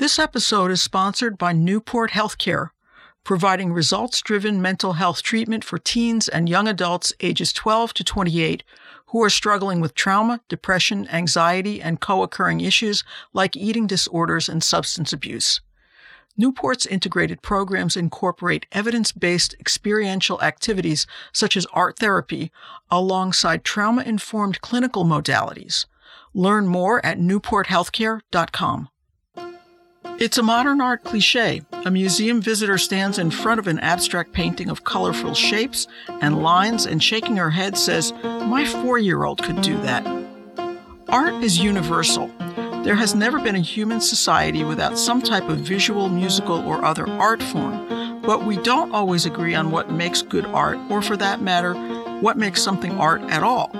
This episode is sponsored by Newport Healthcare, providing results driven mental health treatment for teens and young adults ages 12 to 28 who are struggling with trauma, depression, anxiety, and co occurring issues like eating disorders and substance abuse. Newport's integrated programs incorporate evidence based experiential activities such as art therapy alongside trauma informed clinical modalities. Learn more at newporthealthcare.com. It's a modern art cliche. A museum visitor stands in front of an abstract painting of colorful shapes and lines and shaking her head says, My four year old could do that. Art is universal. There has never been a human society without some type of visual, musical, or other art form, but we don't always agree on what makes good art, or for that matter, what makes something art at all.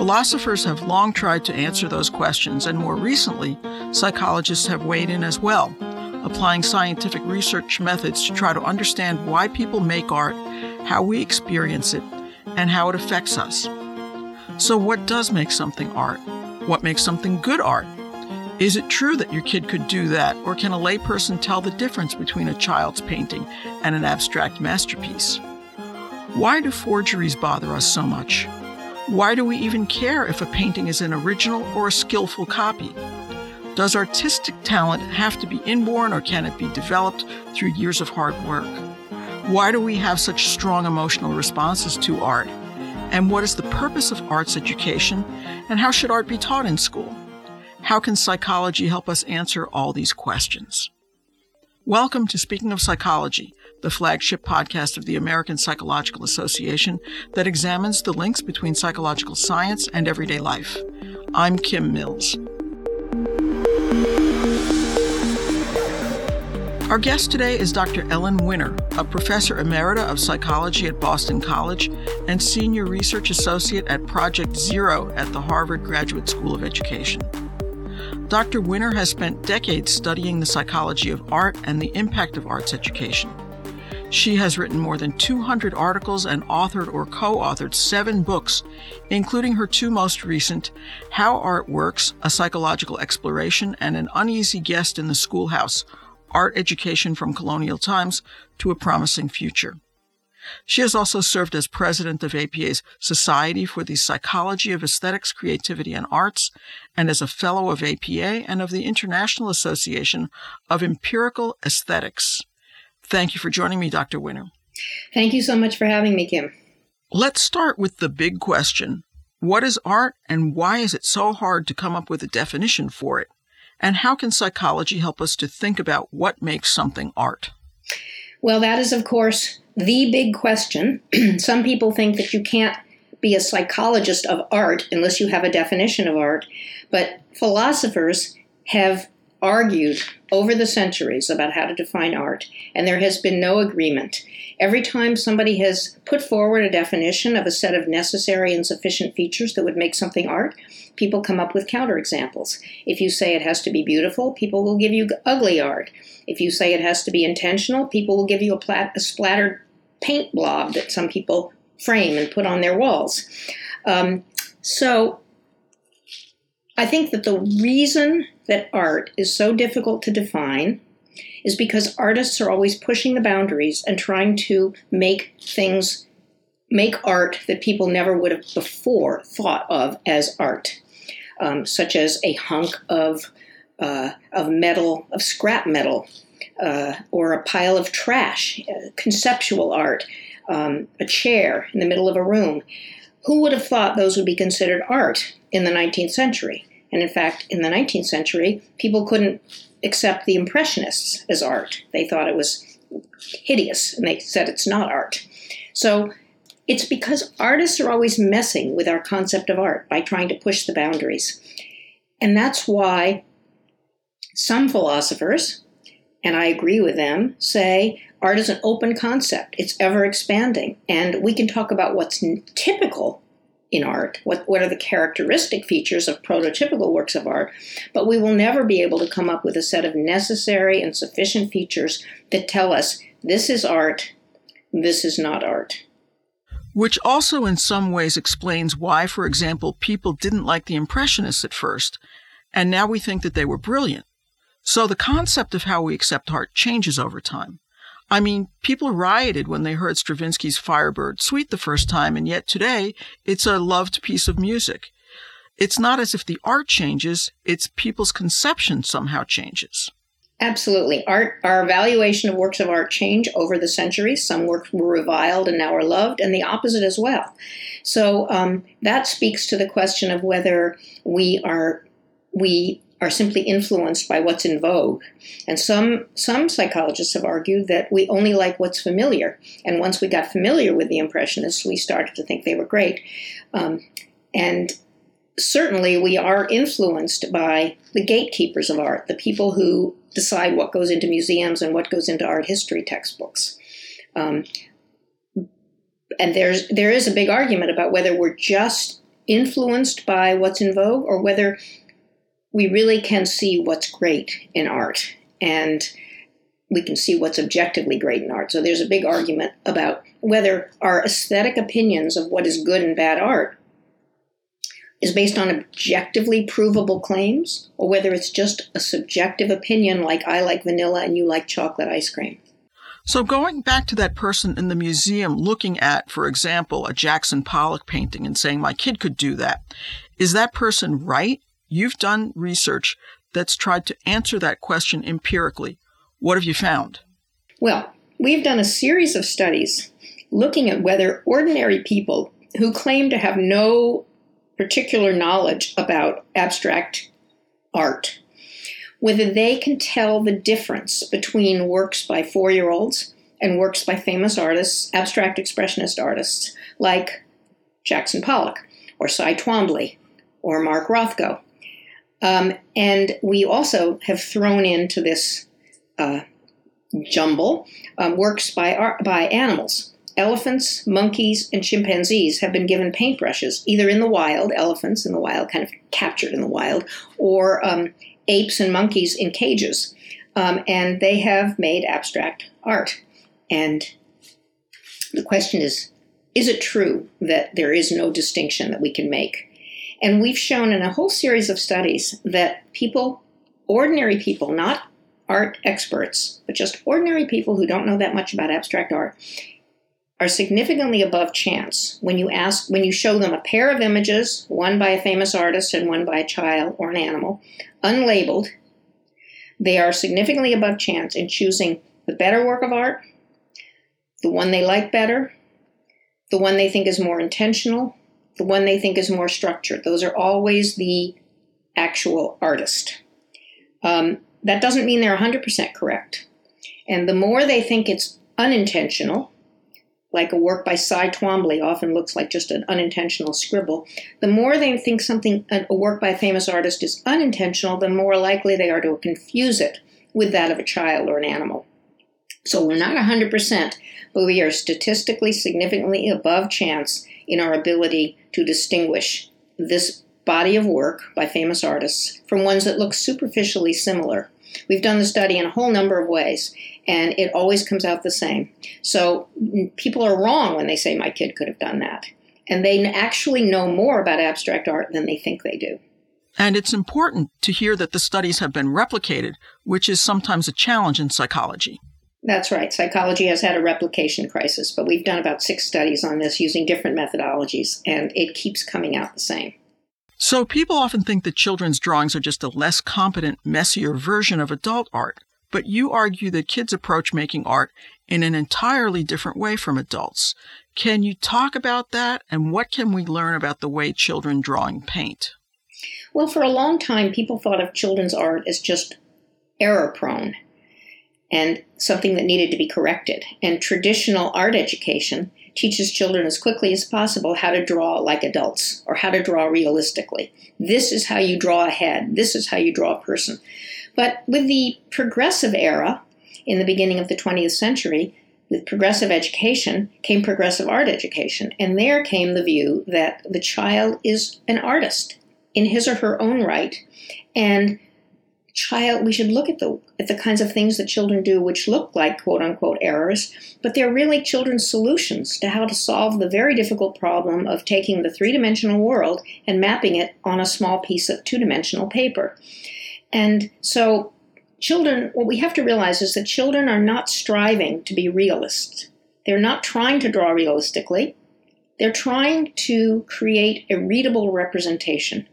Philosophers have long tried to answer those questions, and more recently, psychologists have weighed in as well, applying scientific research methods to try to understand why people make art, how we experience it, and how it affects us. So, what does make something art? What makes something good art? Is it true that your kid could do that, or can a layperson tell the difference between a child's painting and an abstract masterpiece? Why do forgeries bother us so much? Why do we even care if a painting is an original or a skillful copy? Does artistic talent have to be inborn or can it be developed through years of hard work? Why do we have such strong emotional responses to art? And what is the purpose of arts education? And how should art be taught in school? How can psychology help us answer all these questions? Welcome to Speaking of Psychology, the flagship podcast of the American Psychological Association that examines the links between psychological science and everyday life. I'm Kim Mills. Our guest today is Dr. Ellen Winner, a professor emerita of psychology at Boston College and senior research associate at Project Zero at the Harvard Graduate School of Education. Dr. Winner has spent decades studying the psychology of art and the impact of arts education. She has written more than 200 articles and authored or co authored seven books, including her two most recent How Art Works, a psychological exploration, and An Uneasy Guest in the Schoolhouse Art Education from Colonial Times to a Promising Future. She has also served as president of APA's Society for the Psychology of Aesthetics, Creativity, and Arts, and as a fellow of APA and of the International Association of Empirical Aesthetics. Thank you for joining me, Dr. Winner. Thank you so much for having me, Kim. Let's start with the big question What is art, and why is it so hard to come up with a definition for it? And how can psychology help us to think about what makes something art? Well, that is, of course, the big question. Some people think that you can't be a psychologist of art unless you have a definition of art, but philosophers have argued over the centuries about how to define art, and there has been no agreement. Every time somebody has put forward a definition of a set of necessary and sufficient features that would make something art, people come up with counterexamples. If you say it has to be beautiful, people will give you ugly art. If you say it has to be intentional, people will give you a, plat- a splattered paint blob that some people frame and put on their walls. Um, so I think that the reason that art is so difficult to define is because artists are always pushing the boundaries and trying to make things make art that people never would have before thought of as art, um, such as a hunk of uh, of metal, of scrap metal, uh, or a pile of trash, uh, conceptual art, um, a chair in the middle of a room. Who would have thought those would be considered art in the 19th century? And in fact, in the 19th century, people couldn't accept the Impressionists as art. They thought it was hideous, and they said it's not art. So it's because artists are always messing with our concept of art by trying to push the boundaries. And that's why some philosophers, and I agree with them, say art is an open concept. It's ever expanding. And we can talk about what's typical in art, what, what are the characteristic features of prototypical works of art, but we will never be able to come up with a set of necessary and sufficient features that tell us this is art, this is not art. Which also, in some ways, explains why, for example, people didn't like the Impressionists at first, and now we think that they were brilliant. So the concept of how we accept art changes over time. I mean, people rioted when they heard Stravinsky's Firebird Suite the first time, and yet today it's a loved piece of music. It's not as if the art changes, it's people's conception somehow changes. Absolutely. Art, our evaluation of works of art change over the centuries. Some works were reviled and now are loved, and the opposite as well. So um, that speaks to the question of whether we are we are simply influenced by what's in vogue. And some some psychologists have argued that we only like what's familiar. And once we got familiar with the Impressionists, we started to think they were great. Um, and certainly we are influenced by the gatekeepers of art, the people who decide what goes into museums and what goes into art history textbooks. Um, and there's there is a big argument about whether we're just influenced by what's in vogue or whether we really can see what's great in art and we can see what's objectively great in art. So there's a big argument about whether our aesthetic opinions of what is good and bad art is based on objectively provable claims or whether it's just a subjective opinion like I like vanilla and you like chocolate ice cream. So, going back to that person in the museum looking at, for example, a Jackson Pollock painting and saying, my kid could do that, is that person right? You've done research that's tried to answer that question empirically. What have you found? Well, we've done a series of studies looking at whether ordinary people who claim to have no particular knowledge about abstract art, whether they can tell the difference between works by four year olds and works by famous artists, abstract expressionist artists like Jackson Pollock or Cy Twombly or Mark Rothko. Um, and we also have thrown into this uh, jumble um, works by, art, by animals elephants, monkeys, and chimpanzees have been given paintbrushes, either in the wild, elephants in the wild, kind of captured in the wild, or um, apes and monkeys in cages. Um, and they have made abstract art. And the question is is it true that there is no distinction that we can make? And we've shown in a whole series of studies that people, ordinary people, not art experts, but just ordinary people who don't know that much about abstract art, are significantly above chance when you ask when you show them a pair of images, one by a famous artist and one by a child or an animal, unlabeled, they are significantly above chance in choosing the better work of art, the one they like better, the one they think is more intentional, the one they think is more structured. Those are always the actual artist. Um, that doesn't mean they're 100% correct. And the more they think it's unintentional, like a work by Cy Twombly often looks like just an unintentional scribble, the more they think something, a work by a famous artist is unintentional, the more likely they are to confuse it with that of a child or an animal. So we're not 100%, but we are statistically significantly above chance in our ability to distinguish this body of work by famous artists from ones that look superficially similar. We've done the study in a whole number of ways, and it always comes out the same. So people are wrong when they say my kid could have done that. And they actually know more about abstract art than they think they do. And it's important to hear that the studies have been replicated, which is sometimes a challenge in psychology. That's right. Psychology has had a replication crisis, but we've done about six studies on this using different methodologies, and it keeps coming out the same. So people often think that children's drawings are just a less competent, messier version of adult art. But you argue that kids approach making art in an entirely different way from adults. Can you talk about that and what can we learn about the way children draw and paint? Well, for a long time, people thought of children's art as just error prone and something that needed to be corrected. And traditional art education teaches children as quickly as possible how to draw like adults or how to draw realistically. This is how you draw a head, this is how you draw a person. But with the progressive era in the beginning of the 20th century, with progressive education came progressive art education. And there came the view that the child is an artist in his or her own right. And child we should look at the at the kinds of things that children do which look like quote unquote errors but they're really children's solutions to how to solve the very difficult problem of taking the three-dimensional world and mapping it on a small piece of two-dimensional paper and so children, what we have to realize is that children are not striving to be realists. They're not trying to draw realistically. They're trying to create a readable representation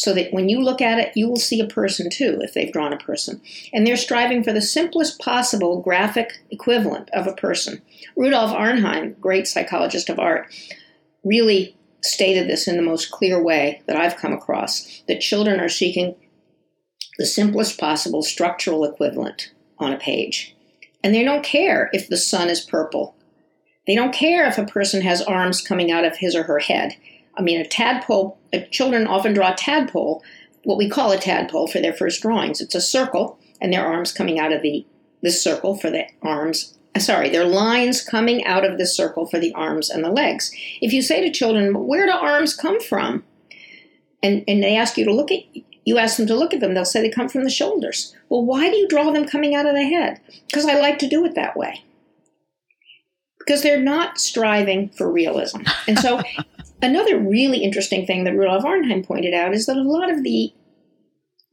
so that when you look at it, you will see a person too, if they've drawn a person. And they're striving for the simplest possible graphic equivalent of a person. Rudolf Arnheim, great psychologist of art, really stated this in the most clear way that I've come across that children are seeking the simplest possible structural equivalent on a page. And they don't care if the sun is purple. They don't care if a person has arms coming out of his or her head. I mean, a tadpole, children often draw a tadpole, what we call a tadpole for their first drawings. It's a circle, and their arms coming out of the this circle for the arms. Uh, sorry, their lines coming out of the circle for the arms and the legs. If you say to children, "Where do arms come from?" and and they ask you to look at you ask them to look at them, they'll say they come from the shoulders. Well, why do you draw them coming out of the head? Because I like to do it that way. Because they're not striving for realism. And so Another really interesting thing that Rudolf Arnheim pointed out is that a lot of the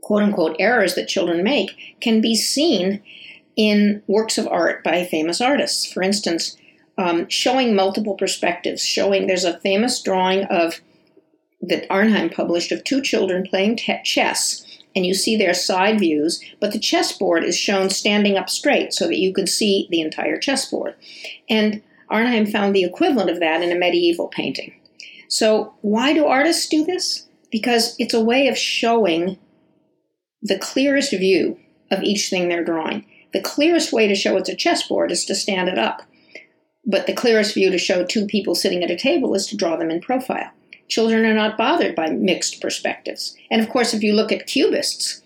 quote unquote errors that children make can be seen in works of art by famous artists. For instance, um, showing multiple perspectives, showing there's a famous drawing of that Arnheim published of two children playing te- chess, and you see their side views, but the chessboard is shown standing up straight so that you can see the entire chessboard. And Arnheim found the equivalent of that in a medieval painting. So, why do artists do this? Because it's a way of showing the clearest view of each thing they're drawing. The clearest way to show it's a chessboard is to stand it up. But the clearest view to show two people sitting at a table is to draw them in profile. Children are not bothered by mixed perspectives. And of course, if you look at cubists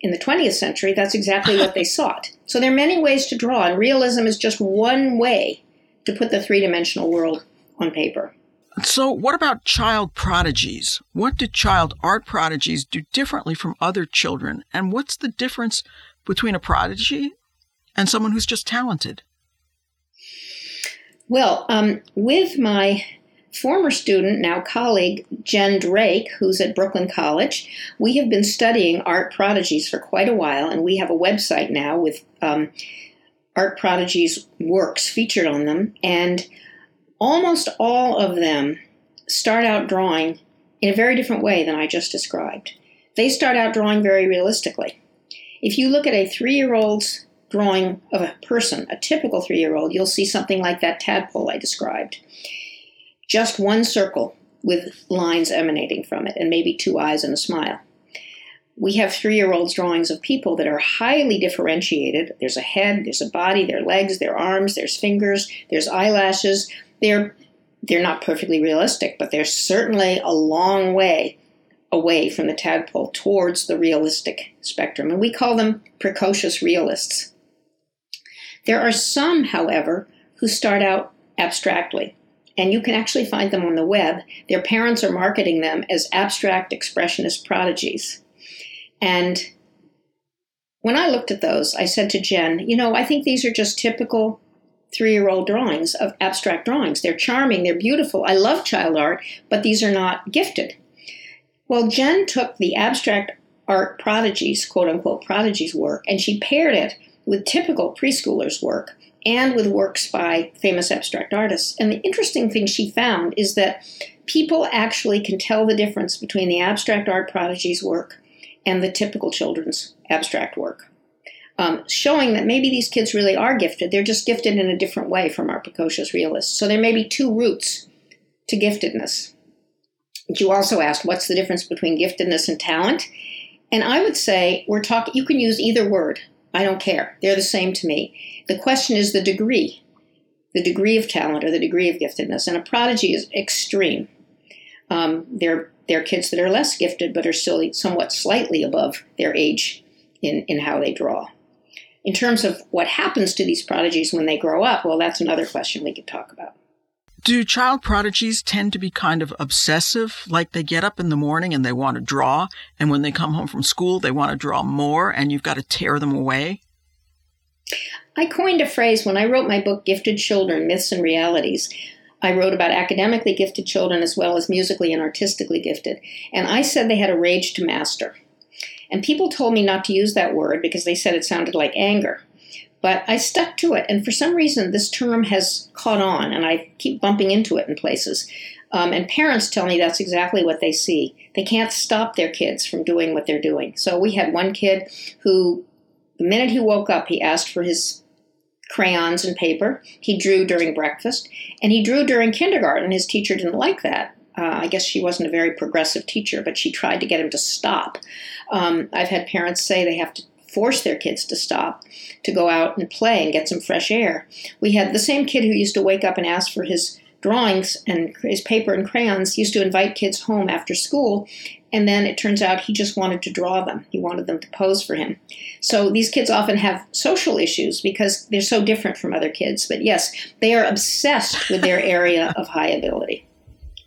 in the 20th century, that's exactly what they sought. So there are many ways to draw, and realism is just one way to put the three dimensional world on paper. So, what about child prodigies? What do child art prodigies do differently from other children? And what's the difference between a prodigy and someone who's just talented? Well, um, with my former student, now colleague, Jen Drake, who's at Brooklyn College, we have been studying art prodigies for quite a while, and we have a website now with um, art prodigies' works featured on them. And almost all of them start out drawing in a very different way than I just described. They start out drawing very realistically. If you look at a three year old's drawing of a person, a typical three year old, you'll see something like that tadpole I described. Just one circle with lines emanating from it, and maybe two eyes and a smile. We have three year olds' drawings of people that are highly differentiated. There's a head, there's a body, there are legs, there are arms, there's fingers, there's eyelashes, they're they're not perfectly realistic, but they're certainly a long way away from the tadpole towards the realistic spectrum. And we call them precocious realists. There are some, however, who start out abstractly. And you can actually find them on the web. Their parents are marketing them as abstract expressionist prodigies. And when I looked at those, I said to Jen, you know, I think these are just typical three year old drawings of abstract drawings. They're charming, they're beautiful. I love child art, but these are not gifted. Well, Jen took the abstract art prodigies, quote unquote prodigies work, and she paired it with typical preschoolers' work and with works by famous abstract artists. And the interesting thing she found is that people actually can tell the difference between the abstract art prodigies' work and the typical children's abstract work um, showing that maybe these kids really are gifted. They're just gifted in a different way from our precocious realists. So there may be two routes to giftedness. But you also asked, what's the difference between giftedness and talent? And I would say we're talking. You can use either word. I don't care. They're the same to me. The question is the degree, the degree of talent or the degree of giftedness. And a prodigy is extreme. Um, they're they're kids that are less gifted, but are still somewhat slightly above their age in, in how they draw. In terms of what happens to these prodigies when they grow up, well, that's another question we could talk about. Do child prodigies tend to be kind of obsessive? Like they get up in the morning and they want to draw, and when they come home from school, they want to draw more, and you've got to tear them away? I coined a phrase when I wrote my book, Gifted Children Myths and Realities. I wrote about academically gifted children as well as musically and artistically gifted. And I said they had a rage to master. And people told me not to use that word because they said it sounded like anger. But I stuck to it, and for some reason, this term has caught on, and I keep bumping into it in places. Um, and parents tell me that's exactly what they see. They can't stop their kids from doing what they're doing. So we had one kid who, the minute he woke up, he asked for his crayons and paper. He drew during breakfast, and he drew during kindergarten. His teacher didn't like that. Uh, I guess she wasn't a very progressive teacher, but she tried to get him to stop. Um, I've had parents say they have to force their kids to stop to go out and play and get some fresh air. We had the same kid who used to wake up and ask for his drawings and his paper and crayons used to invite kids home after school and then it turns out he just wanted to draw them he wanted them to pose for him so these kids often have social issues because they're so different from other kids but yes they are obsessed with their area of high ability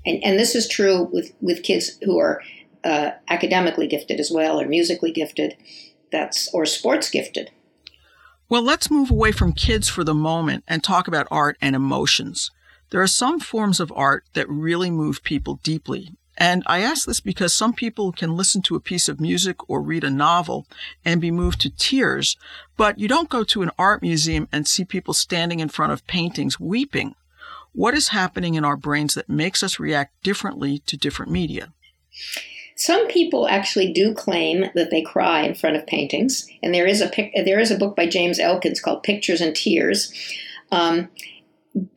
and, and this is true with, with kids who are uh, academically gifted as well or musically gifted that's or sports gifted well let's move away from kids for the moment and talk about art and emotions there are some forms of art that really move people deeply. And I ask this because some people can listen to a piece of music or read a novel and be moved to tears, but you don't go to an art museum and see people standing in front of paintings weeping. What is happening in our brains that makes us react differently to different media? Some people actually do claim that they cry in front of paintings, and there is a there is a book by James Elkins called Pictures and Tears. Um,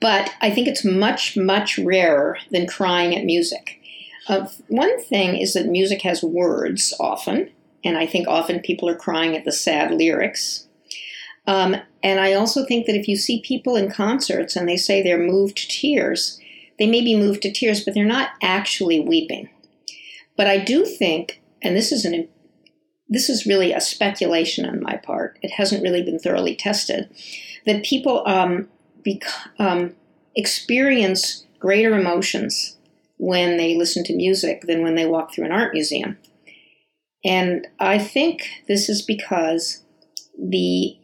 but I think it's much, much rarer than crying at music. Uh, one thing is that music has words often, and I think often people are crying at the sad lyrics. Um, and I also think that if you see people in concerts and they say they're moved to tears, they may be moved to tears, but they're not actually weeping. But I do think, and this is an this is really a speculation on my part. It hasn't really been thoroughly tested. That people um, um, experience greater emotions when they listen to music than when they walk through an art museum. And I think this is because the,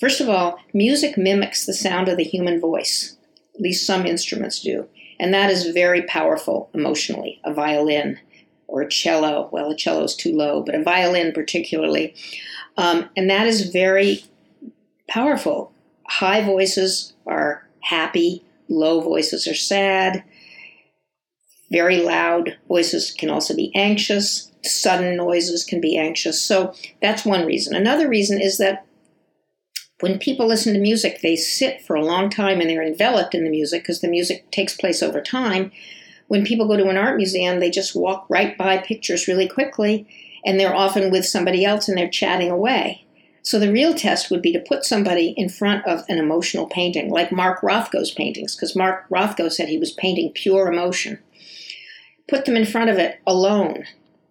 first of all, music mimics the sound of the human voice. At least some instruments do. And that is very powerful emotionally. A violin or a cello, well, a cello is too low, but a violin particularly. Um, and that is very powerful. High voices are happy, low voices are sad. Very loud voices can also be anxious. Sudden noises can be anxious. So that's one reason. Another reason is that when people listen to music, they sit for a long time and they're enveloped in the music because the music takes place over time. When people go to an art museum, they just walk right by pictures really quickly and they're often with somebody else and they're chatting away. So the real test would be to put somebody in front of an emotional painting, like Mark Rothko's paintings, because Mark Rothko said he was painting pure emotion. Put them in front of it alone,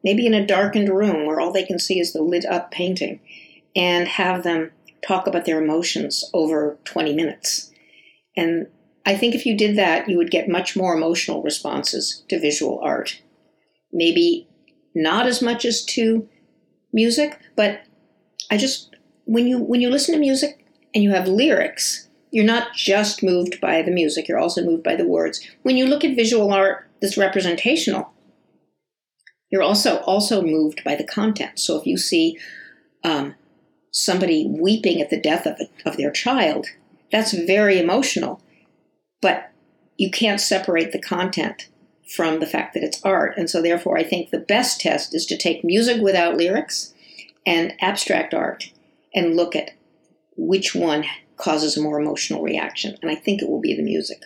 maybe in a darkened room where all they can see is the lit up painting, and have them talk about their emotions over 20 minutes. And I think if you did that, you would get much more emotional responses to visual art. Maybe not as much as to music, but I just when you when you listen to music and you have lyrics, you're not just moved by the music, you're also moved by the words. When you look at visual art that's representational, you're also also moved by the content. So if you see um, somebody weeping at the death of, a, of their child, that's very emotional, but you can't separate the content from the fact that it's art. And so, therefore, I think the best test is to take music without lyrics and abstract art and look at which one causes a more emotional reaction. And I think it will be the music.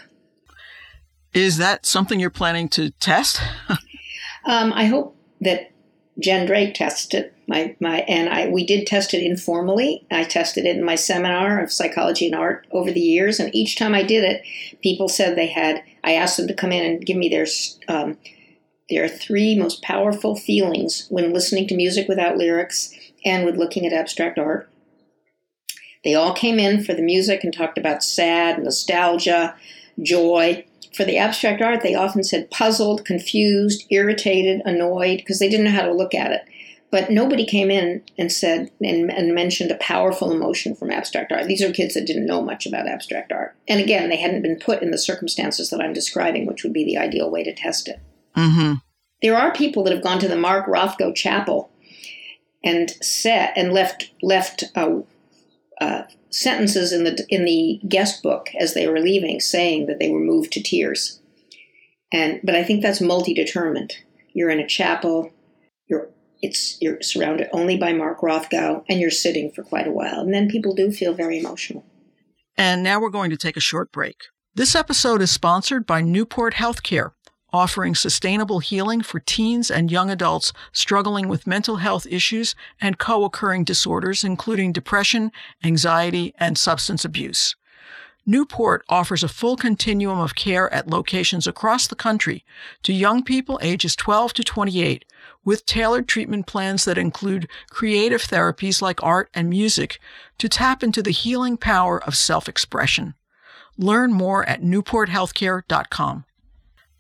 Is that something you're planning to test? um, I hope that Jen Drake tests it. My, my, and I, we did test it informally. I tested it in my seminar of psychology and art over the years, and each time I did it, people said they had. I asked them to come in and give me their um, their three most powerful feelings when listening to music without lyrics and with looking at abstract art. They all came in for the music and talked about sad, nostalgia, joy. For the abstract art, they often said puzzled, confused, irritated, annoyed, because they didn't know how to look at it. But nobody came in and said and, and, mentioned a powerful emotion from abstract art. These are kids that didn't know much about abstract art. And again, they hadn't been put in the circumstances that I'm describing, which would be the ideal way to test it. Mm-hmm. There are people that have gone to the Mark Rothko Chapel and set and left left uh, uh, sentences in the in the guest book as they were leaving, saying that they were moved to tears. And but I think that's multi-determined. You're in a chapel. You're it's you're surrounded only by Mark Rothko, and you're sitting for quite a while, and then people do feel very emotional. And now we're going to take a short break. This episode is sponsored by Newport Healthcare, offering sustainable healing for teens and young adults struggling with mental health issues and co-occurring disorders, including depression, anxiety, and substance abuse. Newport offers a full continuum of care at locations across the country to young people ages 12 to 28 with tailored treatment plans that include creative therapies like art and music to tap into the healing power of self-expression. Learn more at newporthealthcare.com.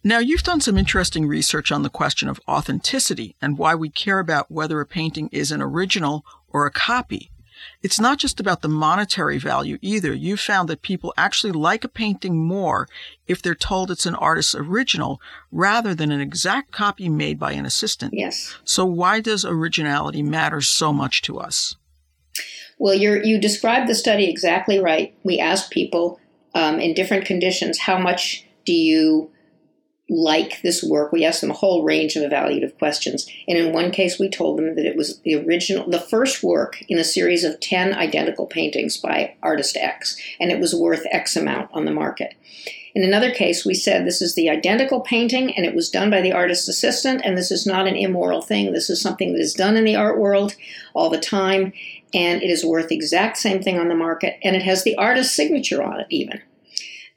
Now, you've done some interesting research on the question of authenticity and why we care about whether a painting is an original or a copy. It's not just about the monetary value either. You've found that people actually like a painting more if they're told it's an artist's original rather than an exact copy made by an assistant. Yes. So why does originality matter so much to us? Well, you you described the study exactly right. We asked people um, in different conditions how much do you like this work. We asked them a whole range of evaluative questions. And in one case, we told them that it was the original, the first work in a series of 10 identical paintings by artist X, and it was worth X amount on the market. In another case, we said this is the identical painting and it was done by the artist's assistant, and this is not an immoral thing. This is something that is done in the art world all the time, and it is worth the exact same thing on the market, and it has the artist's signature on it, even.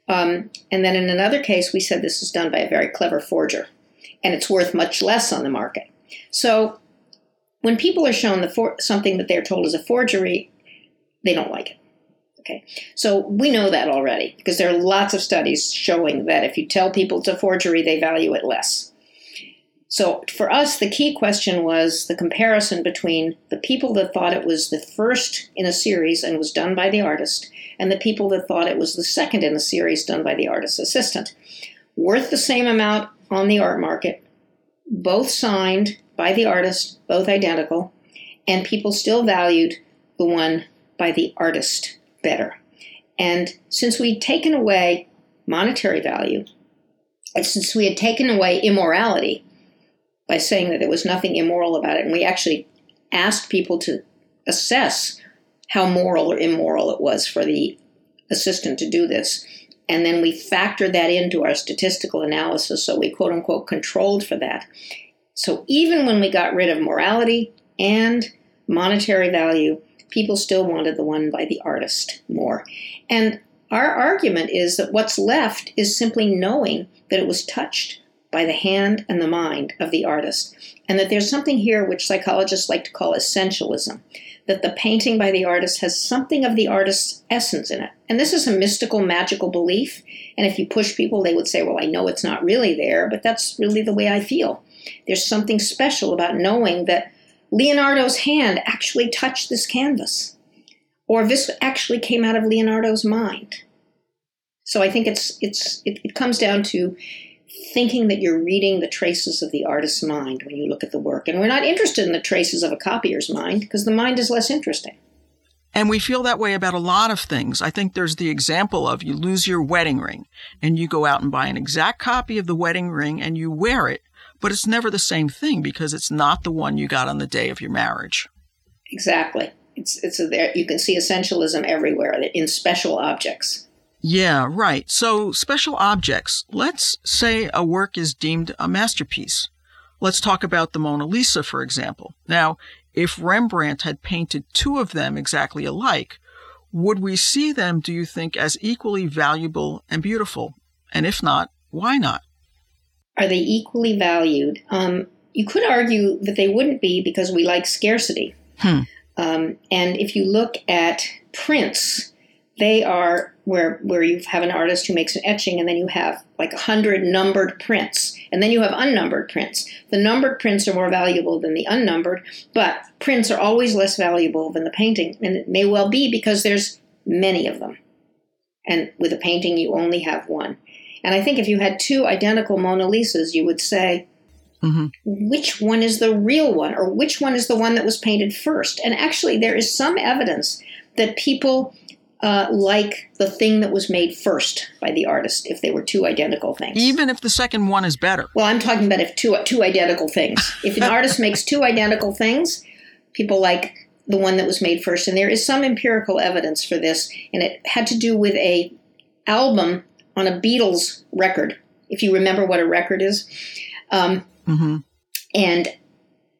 Um, and then in another case, we said this is done by a very clever forger, and it's worth much less on the market. So when people are shown for- something that they're told is a forgery, they don't like it. Okay, so we know that already because there are lots of studies showing that if you tell people it's a forgery, they value it less. So for us, the key question was the comparison between the people that thought it was the first in a series and was done by the artist and the people that thought it was the second in the series done by the artist's assistant. Worth the same amount on the art market, both signed by the artist, both identical, and people still valued the one by the artist better. And since we'd taken away monetary value, and since we had taken away immorality by saying that there was nothing immoral about it, and we actually asked people to assess how moral or immoral it was for the assistant to do this. And then we factored that into our statistical analysis, so we quote unquote controlled for that. So even when we got rid of morality and monetary value, people still wanted the one by the artist more. And our argument is that what's left is simply knowing that it was touched by the hand and the mind of the artist, and that there's something here which psychologists like to call essentialism that the painting by the artist has something of the artist's essence in it. And this is a mystical, magical belief. And if you push people, they would say, Well, I know it's not really there, but that's really the way I feel. There's something special about knowing that Leonardo's hand actually touched this canvas, or this actually came out of Leonardo's mind. So I think it's it's it, it comes down to thinking that you're reading the traces of the artist's mind when you look at the work. And we're not interested in the traces of a copier's mind because the mind is less interesting. And we feel that way about a lot of things. I think there's the example of you lose your wedding ring and you go out and buy an exact copy of the wedding ring and you wear it, but it's never the same thing because it's not the one you got on the day of your marriage. Exactly. It's it's a, there you can see essentialism everywhere in special objects. Yeah, right. So, special objects. Let's say a work is deemed a masterpiece. Let's talk about the Mona Lisa, for example. Now, if Rembrandt had painted two of them exactly alike, would we see them, do you think, as equally valuable and beautiful? And if not, why not? Are they equally valued? Um, you could argue that they wouldn't be because we like scarcity. Hmm. Um, and if you look at prints, they are where where you have an artist who makes an etching and then you have like a hundred numbered prints. And then you have unnumbered prints. The numbered prints are more valuable than the unnumbered but prints are always less valuable than the painting. And it may well be because there's many of them. And with a painting you only have one. And i think if you had two identical mona lisas you would say mm-hmm. which one is the real one? Or which one is the one that was painted first. And actually, there is some evidence that people uh, like the thing that was made first by the artist if they were two identical things. Even if the second one is better. Well, I'm talking about if two two identical things. if an artist makes two identical things, people like the one that was made first. And there is some empirical evidence for this, and it had to do with a album on a Beatles record. If you remember what a record is, um, mm-hmm. and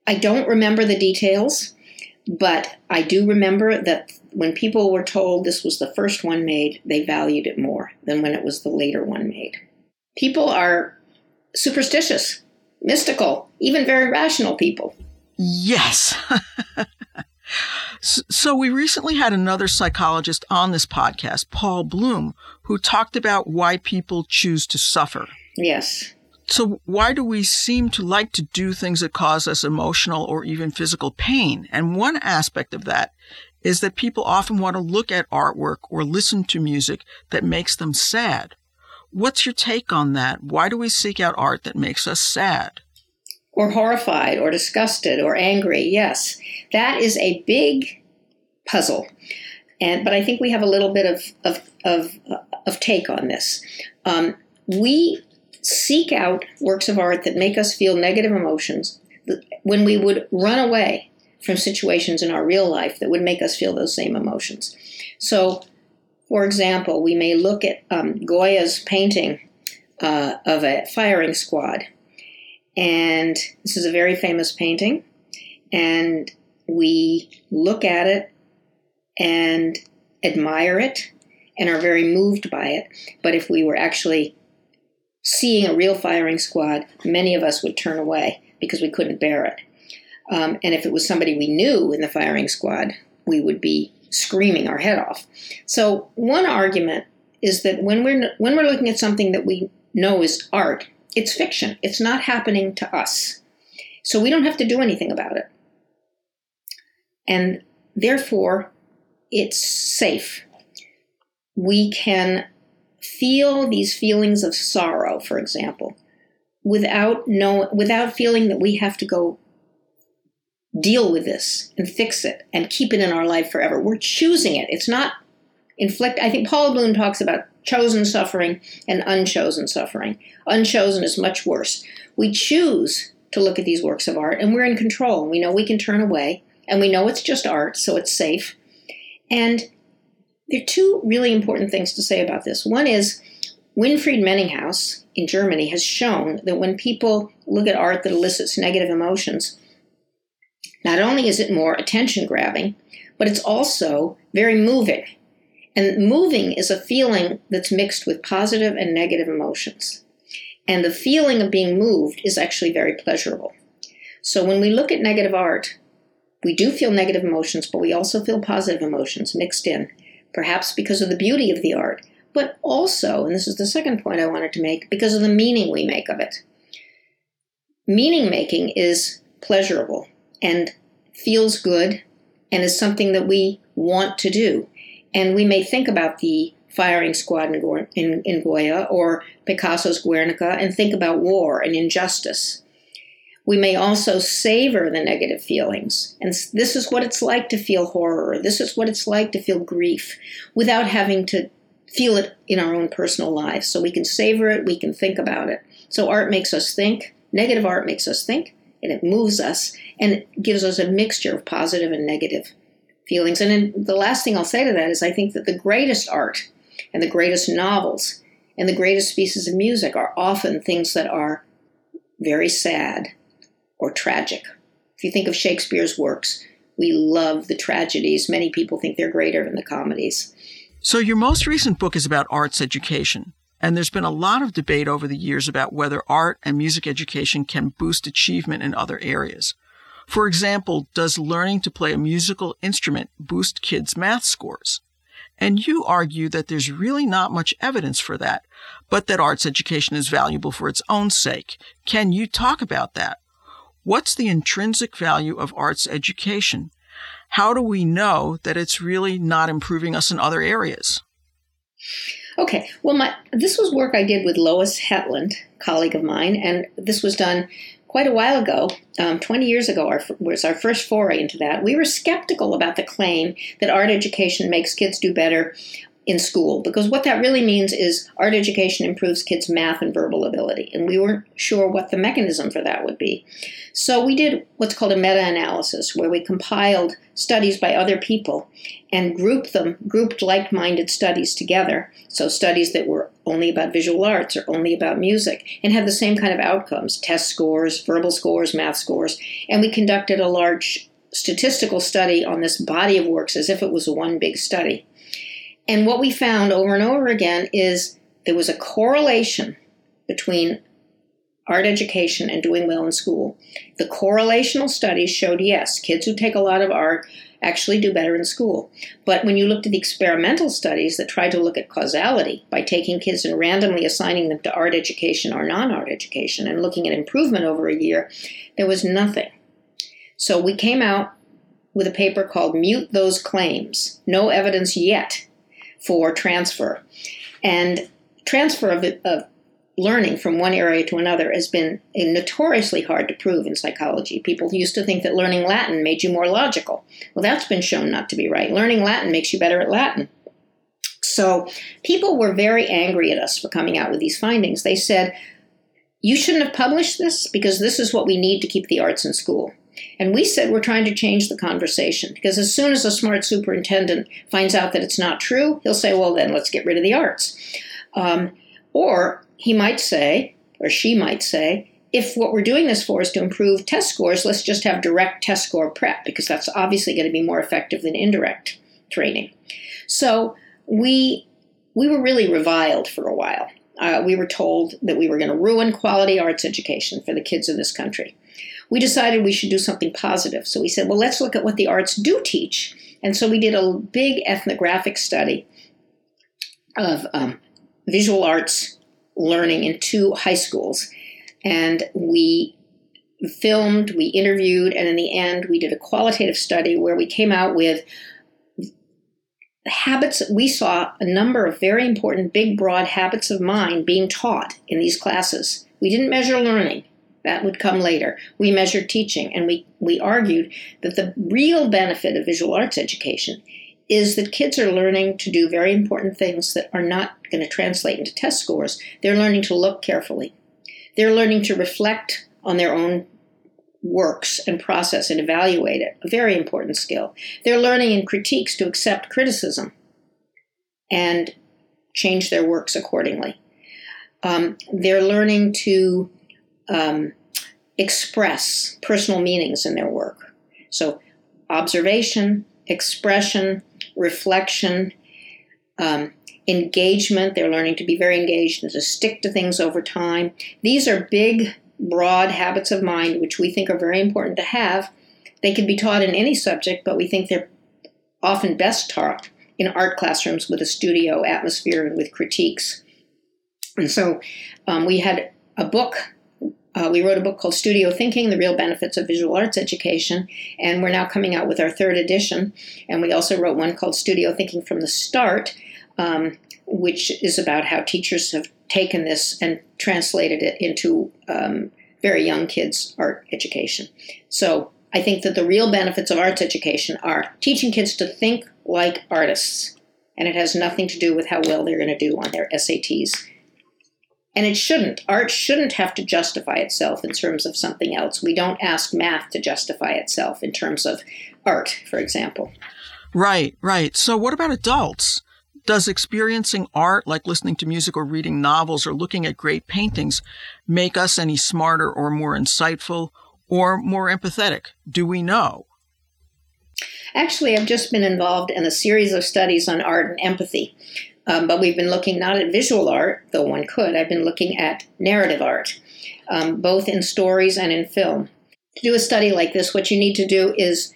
I don't remember the details, but I do remember that when people were told this was the first one made, they valued it more than when it was the later one made. People are superstitious, mystical, even very rational people. Yes. so, we recently had another psychologist on this podcast, Paul Bloom, who talked about why people choose to suffer. Yes. So, why do we seem to like to do things that cause us emotional or even physical pain? And one aspect of that is that people often want to look at artwork or listen to music that makes them sad. What's your take on that? Why do we seek out art that makes us sad? Or horrified, or disgusted, or angry. Yes, that is a big puzzle. And, but I think we have a little bit of, of, of, of take on this. Um, we seek out works of art that make us feel negative emotions when we would run away from situations in our real life that would make us feel those same emotions. So, for example, we may look at um, Goya's painting uh, of a firing squad. And this is a very famous painting. And we look at it and admire it and are very moved by it. But if we were actually seeing a real firing squad, many of us would turn away because we couldn't bear it. Um, and if it was somebody we knew in the firing squad, we would be screaming our head off. So one argument is that when we're when we're looking at something that we know is art, it's fiction. It's not happening to us. So we don't have to do anything about it. And therefore, it's safe. We can feel these feelings of sorrow, for example, without know, without feeling that we have to go deal with this and fix it and keep it in our life forever. We're choosing it. It's not inflict. I think Paul Bloom talks about chosen suffering and unchosen suffering. Unchosen is much worse. We choose to look at these works of art and we're in control. We know we can turn away and we know it's just art, so it's safe. And there are two really important things to say about this. One is Winfried Menninghaus in Germany has shown that when people look at art that elicits negative emotions, not only is it more attention grabbing, but it's also very moving. And moving is a feeling that's mixed with positive and negative emotions. And the feeling of being moved is actually very pleasurable. So when we look at negative art, we do feel negative emotions, but we also feel positive emotions mixed in, perhaps because of the beauty of the art, but also, and this is the second point I wanted to make, because of the meaning we make of it. Meaning making is pleasurable and feels good and is something that we want to do. And we may think about the firing squad in, in, in Goya or Picasso's Guernica and think about war and injustice. We may also savor the negative feelings. And this is what it's like to feel horror. This is what it's like to feel grief without having to feel it in our own personal lives. So we can savor it, we can think about it. So art makes us think. Negative art makes us think and it moves us and it gives us a mixture of positive and negative feelings. And the last thing I'll say to that is I think that the greatest art and the greatest novels and the greatest pieces of music are often things that are very sad or tragic. If you think of Shakespeare's works, we love the tragedies. Many people think they're greater than the comedies. So, your most recent book is about arts education. And there's been a lot of debate over the years about whether art and music education can boost achievement in other areas. For example, does learning to play a musical instrument boost kids' math scores? And you argue that there's really not much evidence for that, but that arts education is valuable for its own sake. Can you talk about that? What's the intrinsic value of arts education? How do we know that it's really not improving us in other areas? Okay, well, my this was work I did with Lois Hetland, colleague of mine, and this was done quite a while ago, um, 20 years ago, our, was our first foray into that. We were skeptical about the claim that art education makes kids do better in school because what that really means is art education improves kids' math and verbal ability, and we weren't sure what the mechanism for that would be. So we did what's called a meta analysis where we compiled studies by other people and grouped them, grouped like minded studies together. So studies that were only about visual arts or only about music and had the same kind of outcomes test scores, verbal scores, math scores. And we conducted a large statistical study on this body of works as if it was one big study. And what we found over and over again is there was a correlation between art education and doing well in school. The correlational studies showed yes, kids who take a lot of art actually do better in school. But when you looked at the experimental studies that tried to look at causality by taking kids and randomly assigning them to art education or non art education and looking at improvement over a year, there was nothing. So we came out with a paper called Mute Those Claims No Evidence Yet for transfer. And transfer of, of learning from one area to another has been notoriously hard to prove in psychology. People used to think that learning Latin made you more logical. Well, that's been shown not to be right. Learning Latin makes you better at Latin. So people were very angry at us for coming out with these findings. They said, You shouldn't have published this because this is what we need to keep the arts in school. And we said we're trying to change the conversation because as soon as a smart superintendent finds out that it's not true, he'll say, well, then let's get rid of the arts. Um, or he might say, or she might say, if what we're doing this for is to improve test scores, let's just have direct test score prep because that's obviously going to be more effective than indirect training. So we we were really reviled for a while. Uh, we were told that we were going to ruin quality arts education for the kids in this country we decided we should do something positive. So we said, well, let's look at what the arts do teach. And so we did a big ethnographic study of um, visual arts learning in two high schools. And we filmed, we interviewed, and in the end, we did a qualitative study where we came out with habits. We saw a number of very important, big, broad habits of mind being taught in these classes. We didn't measure learning, that would come later. We measured teaching, and we, we argued that the real benefit of visual arts education is that kids are learning to do very important things that are not going to translate into test scores. They're learning to look carefully. They're learning to reflect on their own works and process and evaluate it, a very important skill. They're learning in critiques to accept criticism and change their works accordingly. Um, they're learning to um, express personal meanings in their work. So, observation, expression, reflection, um, engagement. They're learning to be very engaged and to stick to things over time. These are big, broad habits of mind which we think are very important to have. They can be taught in any subject, but we think they're often best taught in art classrooms with a studio atmosphere and with critiques. And so um, we had a book uh, we wrote a book called Studio Thinking The Real Benefits of Visual Arts Education, and we're now coming out with our third edition. And we also wrote one called Studio Thinking from the Start, um, which is about how teachers have taken this and translated it into um, very young kids' art education. So I think that the real benefits of arts education are teaching kids to think like artists, and it has nothing to do with how well they're going to do on their SATs and it shouldn't. Art shouldn't have to justify itself in terms of something else. We don't ask math to justify itself in terms of art, for example. Right, right. So, what about adults? Does experiencing art, like listening to music or reading novels or looking at great paintings, make us any smarter or more insightful or more empathetic? Do we know? Actually, I've just been involved in a series of studies on art and empathy. Um, but we've been looking not at visual art, though one could. I've been looking at narrative art, um, both in stories and in film. To do a study like this, what you need to do is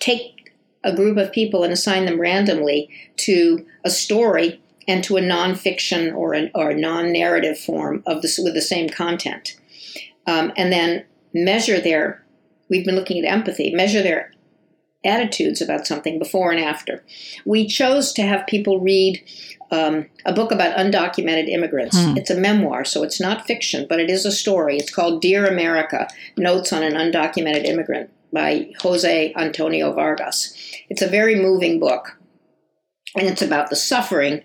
take a group of people and assign them randomly to a story and to a nonfiction or, an, or a non-narrative form of this with the same content, um, and then measure their. We've been looking at empathy. Measure their attitudes about something before and after. We chose to have people read um, a book about undocumented immigrants. Hmm. It's a memoir, so it's not fiction, but it is a story. It's called Dear America Notes on an Undocumented Immigrant by Jose Antonio Vargas. It's a very moving book, and it's about the suffering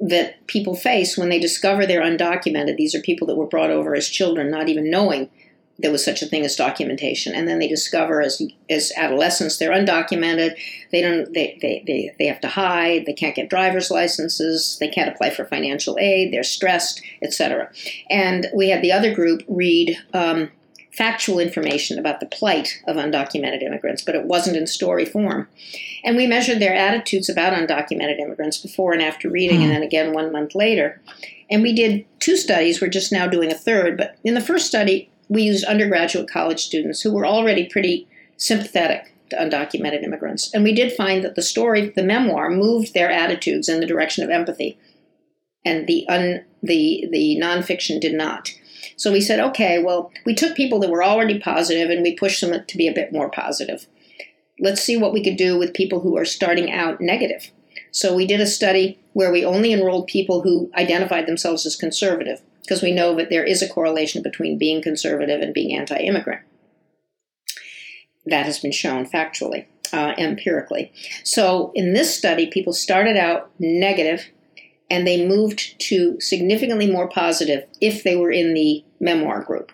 that people face when they discover they're undocumented. These are people that were brought over as children, not even knowing there was such a thing as documentation. And then they discover as as adolescents they're undocumented. They don't they, they, they, they have to hide. They can't get driver's licenses. They can't apply for financial aid. They're stressed etc and we had the other group read um, factual information about the plight of undocumented immigrants but it wasn't in story form. And we measured their attitudes about undocumented immigrants before and after reading mm. and hmm. then again one month later. And we did two studies. We're just now doing a third. But in the first study we used undergraduate college students who were already pretty sympathetic to undocumented immigrants. And we did find that the story, the memoir, moved their attitudes in the direction of empathy, and the un, the the nonfiction did not. So we said, okay, well, we took people that were already positive and we pushed them to be a bit more positive. Let's see what we could do with people who are starting out negative. So we did a study where we only enrolled people who identified themselves as conservative because we know that there is a correlation between being conservative and being anti immigrant. That has been shown factually, uh, empirically. So in this study, people started out negative and they moved to significantly more positive if they were in the memoir group.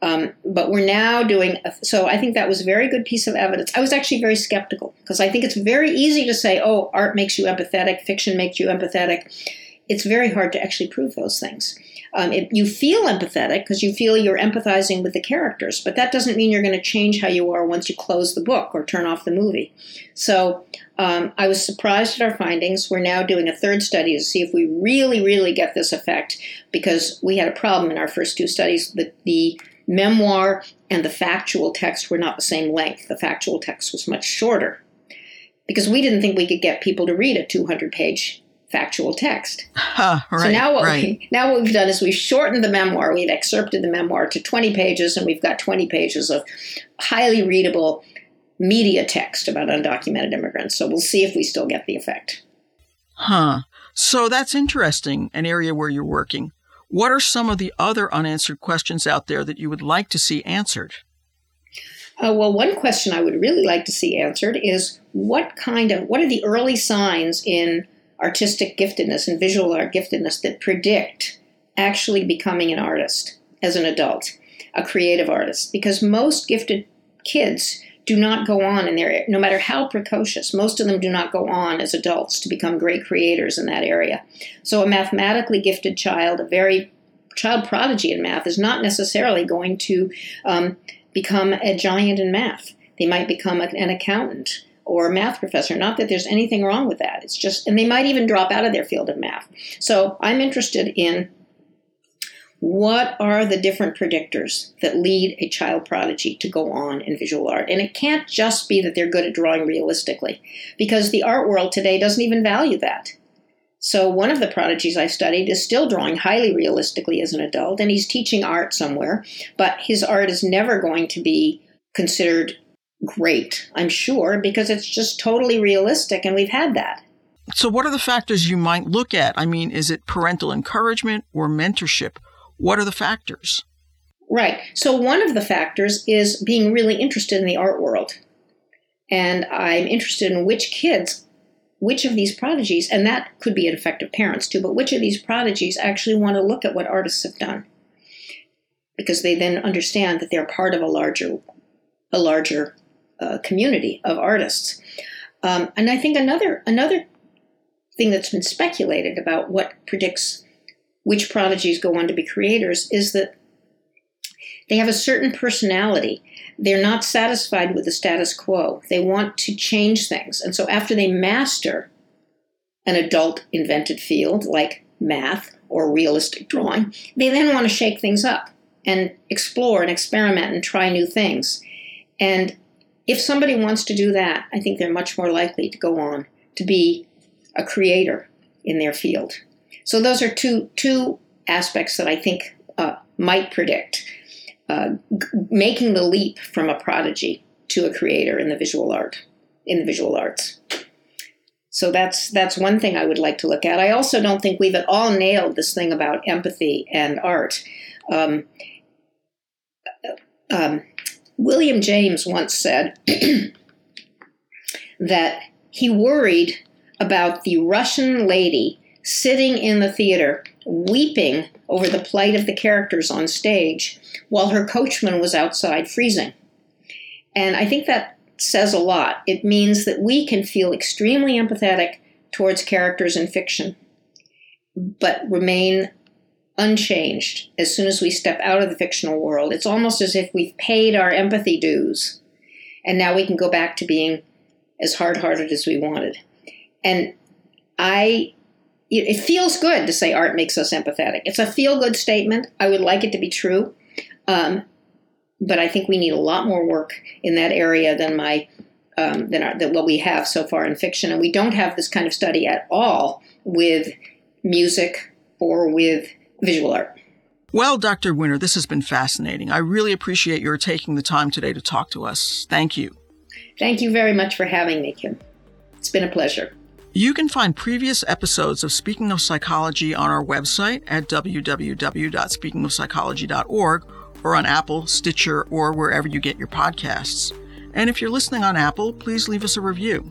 Um, but we're now doing, a, so I think that was a very good piece of evidence. I was actually very skeptical because I think it's very easy to say, oh, art makes you empathetic, fiction makes you empathetic it's very hard to actually prove those things. Um, it, you feel empathetic because you feel you're empathizing with the characters, but that doesn't mean you're going to change how you are once you close the book or turn off the movie. So um, I was surprised at our findings. We're now doing a third study to see if we really, really get this effect because we had a problem in our first two studies. The, the memoir and the factual text were not the same length. The factual text was much shorter because we didn't think we could get people to read a 200 page factual text. Huh, right, so now what right. we, now what we've done is we've shortened the memoir. We've excerpted the memoir to 20 pages, and we've got 20 pages of highly readable media text about undocumented immigrants. So we'll see if we still get the effect. Huh. So that's interesting, an area where you're working. What are some of the other unanswered questions out there that you would like to see answered? Uh, well, one question I would really like to see answered is what kind of what are the early signs in artistic giftedness and visual art giftedness that predict actually becoming an artist as an adult, a creative artist. Because most gifted kids do not go on in their, no matter how precocious, most of them do not go on as adults to become great creators in that area. So a mathematically gifted child, a very child prodigy in math, is not necessarily going to um, become a giant in math. They might become an accountant or a math professor. Not that there's anything wrong with that. It's just, and they might even drop out of their field of math. So I'm interested in what are the different predictors that lead a child prodigy to go on in visual art? And it can't just be that they're good at drawing realistically, because the art world today doesn't even value that. So, one of the prodigies I studied is still drawing highly realistically as an adult, and he's teaching art somewhere, but his art is never going to be considered great, I'm sure, because it's just totally realistic and we've had that. So, what are the factors you might look at? I mean, is it parental encouragement or mentorship? What are the factors? Right. So, one of the factors is being really interested in the art world. And I'm interested in which kids, which of these prodigies, and that could be an effect of parents too, but which of these prodigies actually want to look at what artists have done. Because they then understand that they're part of a larger, a larger uh, community of artists. Um, and I think another another thing that's been speculated about what predicts which prodigies go on to be creators is that they have a certain personality. They're not satisfied with the status quo. They want to change things. And so after they master an adult invented field like math or realistic drawing, they then want to shake things up and explore and experiment and try new things. And if somebody wants to do that, I think they're much more likely to go on to be a creator in their field. So those are two two aspects that I think uh, might predict uh, g- making the leap from a prodigy to a creator in the visual art, in the visual arts. So that's that's one thing I would like to look at. I also don't think we've at all nailed this thing about empathy and art. Um, um, William James once said that he worried about the Russian lady sitting in the theater weeping over the plight of the characters on stage while her coachman was outside freezing. And I think that says a lot. It means that we can feel extremely empathetic towards characters in fiction, but remain unchanged as soon as we step out of the fictional world. It's almost as if we've paid our empathy dues, and now we can go back to being as hard hearted as we wanted. And I, it feels good to say art makes us empathetic. It's a feel good statement. I would like it to be true. Um, but I think we need a lot more work in that area than my um, than, our, than what we have so far in fiction, and we don't have this kind of study at all with music or with visual art. Well, Dr. Winner, this has been fascinating. I really appreciate your taking the time today to talk to us. Thank you. Thank you very much for having me, Kim. It's been a pleasure. You can find previous episodes of Speaking of Psychology on our website at www.speakingofpsychology.org or on Apple, Stitcher, or wherever you get your podcasts. And if you're listening on Apple, please leave us a review.